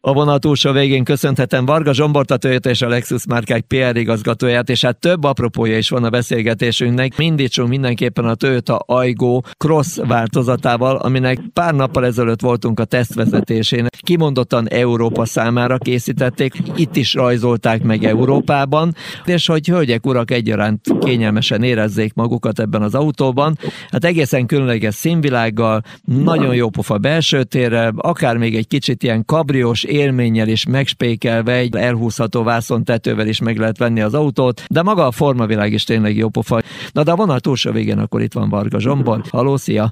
A vonat túlsó végén köszönhetem Varga Zsombort, a Toyota és a Lexus márkák PR igazgatóját, és hát több apropója is van a beszélgetésünknek. Mindítsunk mindenképpen a Toyota Aygo Cross változatával, aminek pár nappal ezelőtt voltunk a tesztvezetésén. Kimondottan Európa számára készítették, itt is rajzolták meg Európában, és hogy hölgyek, urak egyaránt kényelmesen érezzék magukat ebben az autóban. Hát egészen különleges színvilággal, nagyon jó pofa belső térre, akár még egy kicsit ilyen kabriós élménnyel is megspékelve, egy elhúzható tetővel is meg lehet venni az autót, de maga a formavilág is tényleg jó pofa. Na de a vonal túlsó végén akkor itt van Varga Zsombor. Haló, szia!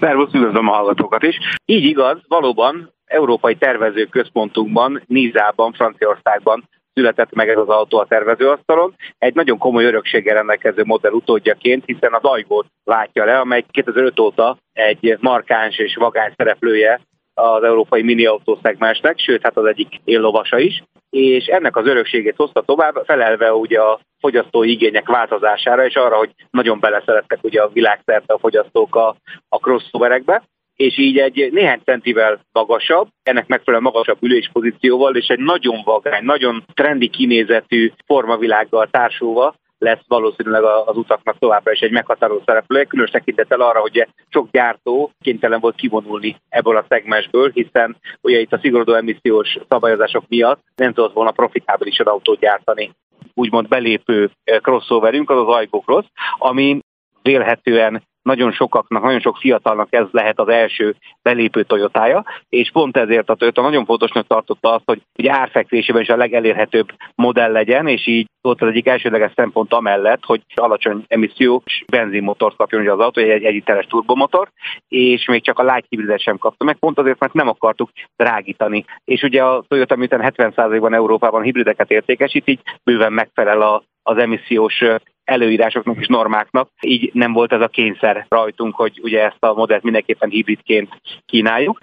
Szervusz, üdvözlöm a hallgatókat is. Így igaz, valóban Európai Tervező Központunkban, Nízában, Franciaországban született meg ez az autó a tervezőasztalon. Egy nagyon komoly örökséggel rendelkező modell utódjaként, hiszen az Ajgót látja le, amely 2005 óta egy markáns és vagány szereplője az európai mini autószegmensnek, sőt, hát az egyik éllovasa is, és ennek az örökségét hozta tovább, felelve ugye a fogyasztói igények változására, és arra, hogy nagyon beleszerettek ugye a világszerte a fogyasztók a, a crossoverekbe, és így egy néhány centivel magasabb, ennek megfelelően magasabb üléspozícióval, és egy nagyon vagány, nagyon trendi kinézetű formavilággal társulva, lesz valószínűleg az utaknak továbbra is egy meghatározó szereplője, különös tekintettel arra, hogy sok gyártó kénytelen volt kivonulni ebből a szegmensből, hiszen ugye itt a szigorodó emissziós szabályozások miatt nem tudott volna profitábilisan autót gyártani. Úgymond belépő crossoverünk az az Aygo Cross, ami vélhetően nagyon sokaknak, nagyon sok fiatalnak ez lehet az első belépő Toyotája, és pont ezért a Toyota nagyon fontosnak tartotta azt, hogy, hogy árfekvésében is a legelérhetőbb modell legyen, és így volt az egyik elsődleges szempont amellett, hogy alacsony emissziós benzinmotort kapjon az autó, egy egyiteres turbomotor, és még csak a light hibridet sem kapta meg, pont azért, mert nem akartuk drágítani. És ugye a Toyota miután 70%-ban Európában hibrideket értékesít, így bőven megfelel a, az emissziós előírásoknak és normáknak, így nem volt ez a kényszer rajtunk, hogy ugye ezt a modellt mindenképpen hibridként kínáljuk.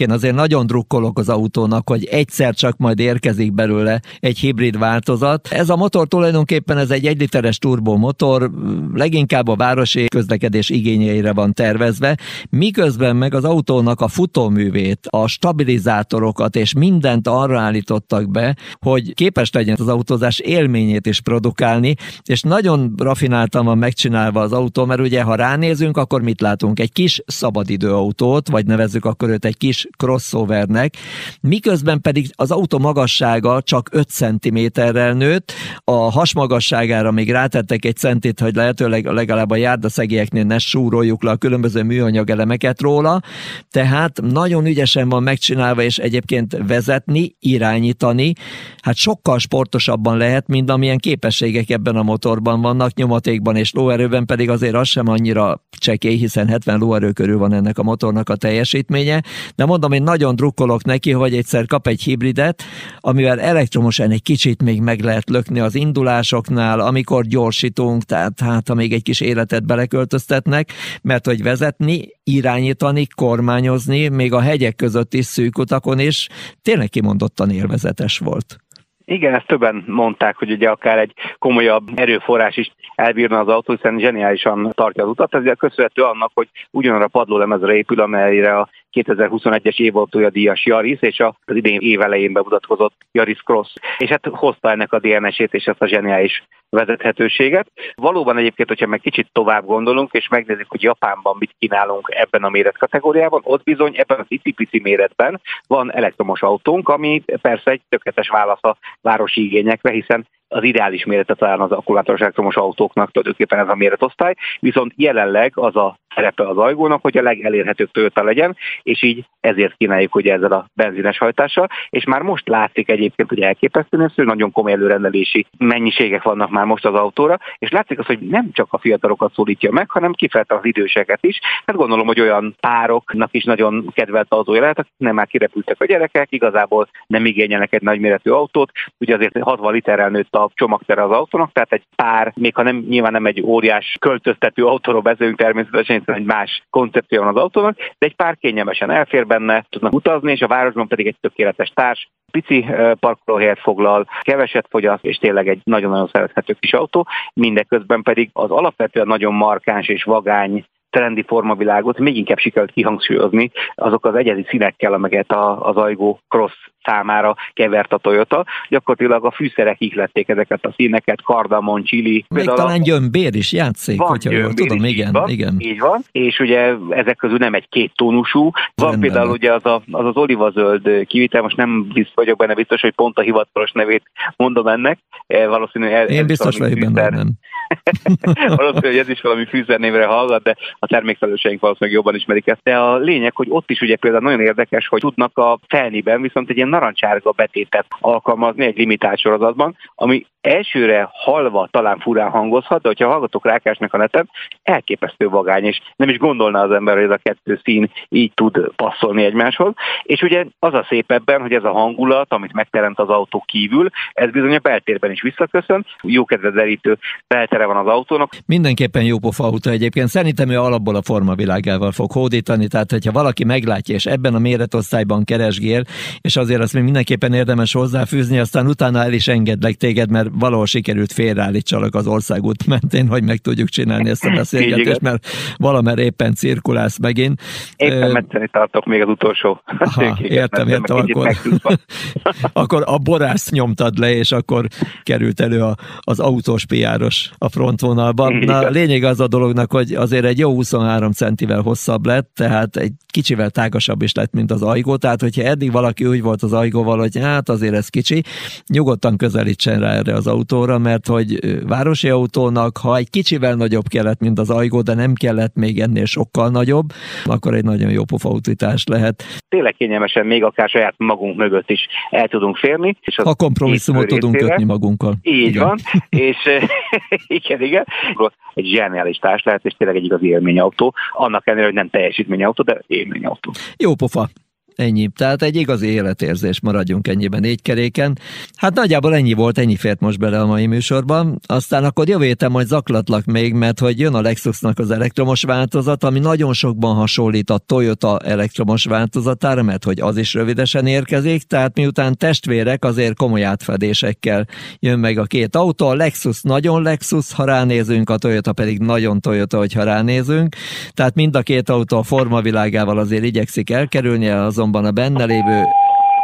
Én azért nagyon drukkolok az autónak, hogy egyszer csak majd érkezik belőle egy hibrid változat. Ez a motor tulajdonképpen ez egy egyliteres turbomotor, leginkább a városi közlekedés igényeire van tervezve, miközben meg az autónak a futóművét, a stabilizátorokat és mindent arra állítottak be, hogy képes legyen az autózás élményét is produkálni, és nagyon rafináltan van megcsinálva az autó, mert ugye ha ránézünk, akkor mit látunk? Egy kis szabadidőautót, vagy nevezzük akkor őt egy kis crossovernek, miközben pedig az autó magassága csak 5 cm-rel nőtt, a has magasságára még rátettek egy centit, hogy lehetőleg legalább a járdaszegélyeknél ne súroljuk le a különböző műanyag elemeket róla, tehát nagyon ügyesen van megcsinálva, és egyébként vezetni, irányítani, hát sokkal sportosabban lehet, mint amilyen képességek ebben a motorban vannak, nyomatékban és lóerőben pedig azért az sem annyira csekély, hiszen 70 lóerő körül van ennek a motornak a teljesítménye, de mondom, én nagyon drukkolok neki, hogy egyszer kap egy hibridet, amivel elektromosan egy kicsit még meg lehet lökni az indulásoknál, amikor gyorsítunk, tehát hát ha még egy kis életet beleköltöztetnek, mert hogy vezetni, irányítani, kormányozni, még a hegyek között is szűk utakon is, tényleg kimondottan élvezetes volt. Igen, ezt többen mondták, hogy ugye akár egy komolyabb erőforrás is elbírna az autó, hiszen zseniálisan tartja az utat. Ez köszönhető annak, hogy ugyanarra a padlólemezre épül, amelyre a 2021-es évautója díjas Yaris, és az idén évelején bemutatkozott Yaris Cross. És hát hozta ennek a DNS-ét és ezt a zseniális vezethetőséget. Valóban egyébként, hogyha meg kicsit tovább gondolunk, és megnézzük, hogy Japánban mit kínálunk ebben a méretkategóriában, ott bizony ebben az icipici méretben van elektromos autónk, ami persze egy tökéletes válasz a városi igényekre, hiszen az ideális mérete talán az akkumulátoros elektromos autóknak tulajdonképpen ez a méretosztály, viszont jelenleg az a szerepe az ajgónak, hogy a legelérhetőbb Toyota legyen, és így ezért kínáljuk ugye ezzel a benzines hajtással, és már most látszik egyébként, hogy elképesztően hogy nagyon komoly előrendelési mennyiségek vannak már most az autóra, és látszik az, hogy nem csak a fiatalokat szólítja meg, hanem kifejezetten az időseket is. Hát gondolom, hogy olyan pároknak is nagyon kedvelt autó lehet, akik nem már kirepültek a gyerekek, igazából nem igényelnek egy nagyméretű autót, ugye azért 60 literrel nőtt a csomagtere az autónak, tehát egy pár, még ha nem, nyilván nem egy óriás költöztető autóról beszélünk természetesen, hiszen egy más koncepció van az autónak, de egy pár kényelmesen elfér benne, tudnak utazni, és a városban pedig egy tökéletes társ, pici parkolóhelyet foglal, keveset fogyaszt, és tényleg egy nagyon-nagyon szerethető kis autó, mindeközben pedig az alapvetően nagyon markáns és vagány trendi formavilágot még inkább sikerült kihangsúlyozni azok az egyedi színekkel, amelyet az Aigo Cross számára kevert a Toyota. Gyakorlatilag a fűszerek ihlették ezeket a színeket, kardamon, chili. Még talán gyömbér is játszik, van hogyha jól tudom, is, igen, van, igen. Így van, és ugye ezek közül nem egy két tónusú. Van Rendben például ugye az, a, az az olivazöld kivitel, most nem biztos vagyok benne biztos, hogy pont a hivatalos nevét mondom ennek. Valószínűleg Én biztos vagyok benne. Valószínűleg ez is valami fűszernévre hallgat, de a termékfelelőseink valószínűleg jobban ismerik ezt. De a lényeg, hogy ott is ugye például nagyon érdekes, hogy tudnak a felniben viszont egy ilyen narancsárga betétet alkalmazni egy limitált sorozatban, ami elsőre halva talán furán hangozhat, de hogyha a hallgatók rákásnak a neten, elképesztő vagány, és nem is gondolná az ember, hogy ez a kettő szín így tud passzolni egymáshoz. És ugye az a szép ebben, hogy ez a hangulat, amit megteremt az autó kívül, ez bizony a beltérben is visszaköszön, jó kedvezerítő beltere van az autónak, Mindenképpen jó pofa autó egyébként. Szerintem ő alapból a formavilágával fog hódítani, tehát hogyha valaki meglátja, és ebben a méretosztályban keresgél, és azért azt még mindenképpen érdemes hozzáfűzni, aztán utána el is engedlek téged, mert valahol sikerült félreállítsalak az országút mentén, hogy meg tudjuk csinálni ezt a beszélgetést, mert valamer éppen cirkulálsz megint. Éppen Ö, metszeni tartok még az utolsó Aha, értem, értem, akkor, akkor a borász nyomtad le, és akkor került elő a, az autós piáros a frontvonalban. Na, lényeg az a dolognak, hogy azért egy jó 23 centivel hosszabb lett, tehát egy kicsivel tágasabb is lett, mint az ajgó, tehát hogyha eddig valaki úgy volt az ajgóval, hogy hát azért ez kicsi, nyugodtan közelítsen rá erre az autóra, mert hogy városi autónak, ha egy kicsivel nagyobb kellett, mint az ajgó, de nem kellett még ennél sokkal nagyobb, akkor egy nagyon jó pofa utítás lehet. Tényleg kényelmesen még akár saját magunk mögött is el tudunk férni. És Ha kompromisszumot tudunk részére- kötni magunkkal. Így Igen. van, és igen, igen, egy zseniális társ lehet, és tényleg egy igazi élményautó, annak ellenére, hogy nem teljesítményautó, de élményautó. Jó pofa. Ennyi. Tehát egy igazi életérzés maradjunk ennyiben négy keréken. Hát nagyjából ennyi volt, ennyi fért most bele a mai műsorban. Aztán akkor jövő héten majd zaklatlak még, mert hogy jön a Lexusnak az elektromos változat, ami nagyon sokban hasonlít a Toyota elektromos változatára, mert hogy az is rövidesen érkezik, tehát miután testvérek, azért komoly átfedésekkel jön meg a két autó. A Lexus nagyon Lexus, ha ránézünk, a Toyota pedig nagyon Toyota, hogyha ránézünk. Tehát mind a két autó a formavilágával azért igyekszik elkerülni, azonban a benne lévő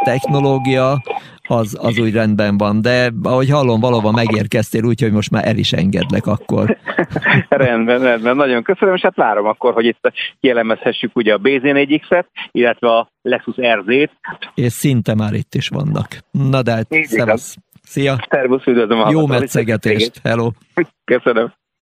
technológia az, az úgy rendben van, de ahogy hallom, valóban megérkeztél, úgyhogy most már el is engedlek akkor. rendben, rendben, nagyon köszönöm, és hát várom akkor, hogy itt kielemezhessük ugye a BZ4X-et, illetve a Lexus RZ-t. És szinte már itt is vannak. Na de hát, szevasz. Szia! Szervusz, üdvözlöm a Jó metszegetést! Hello! Köszönöm.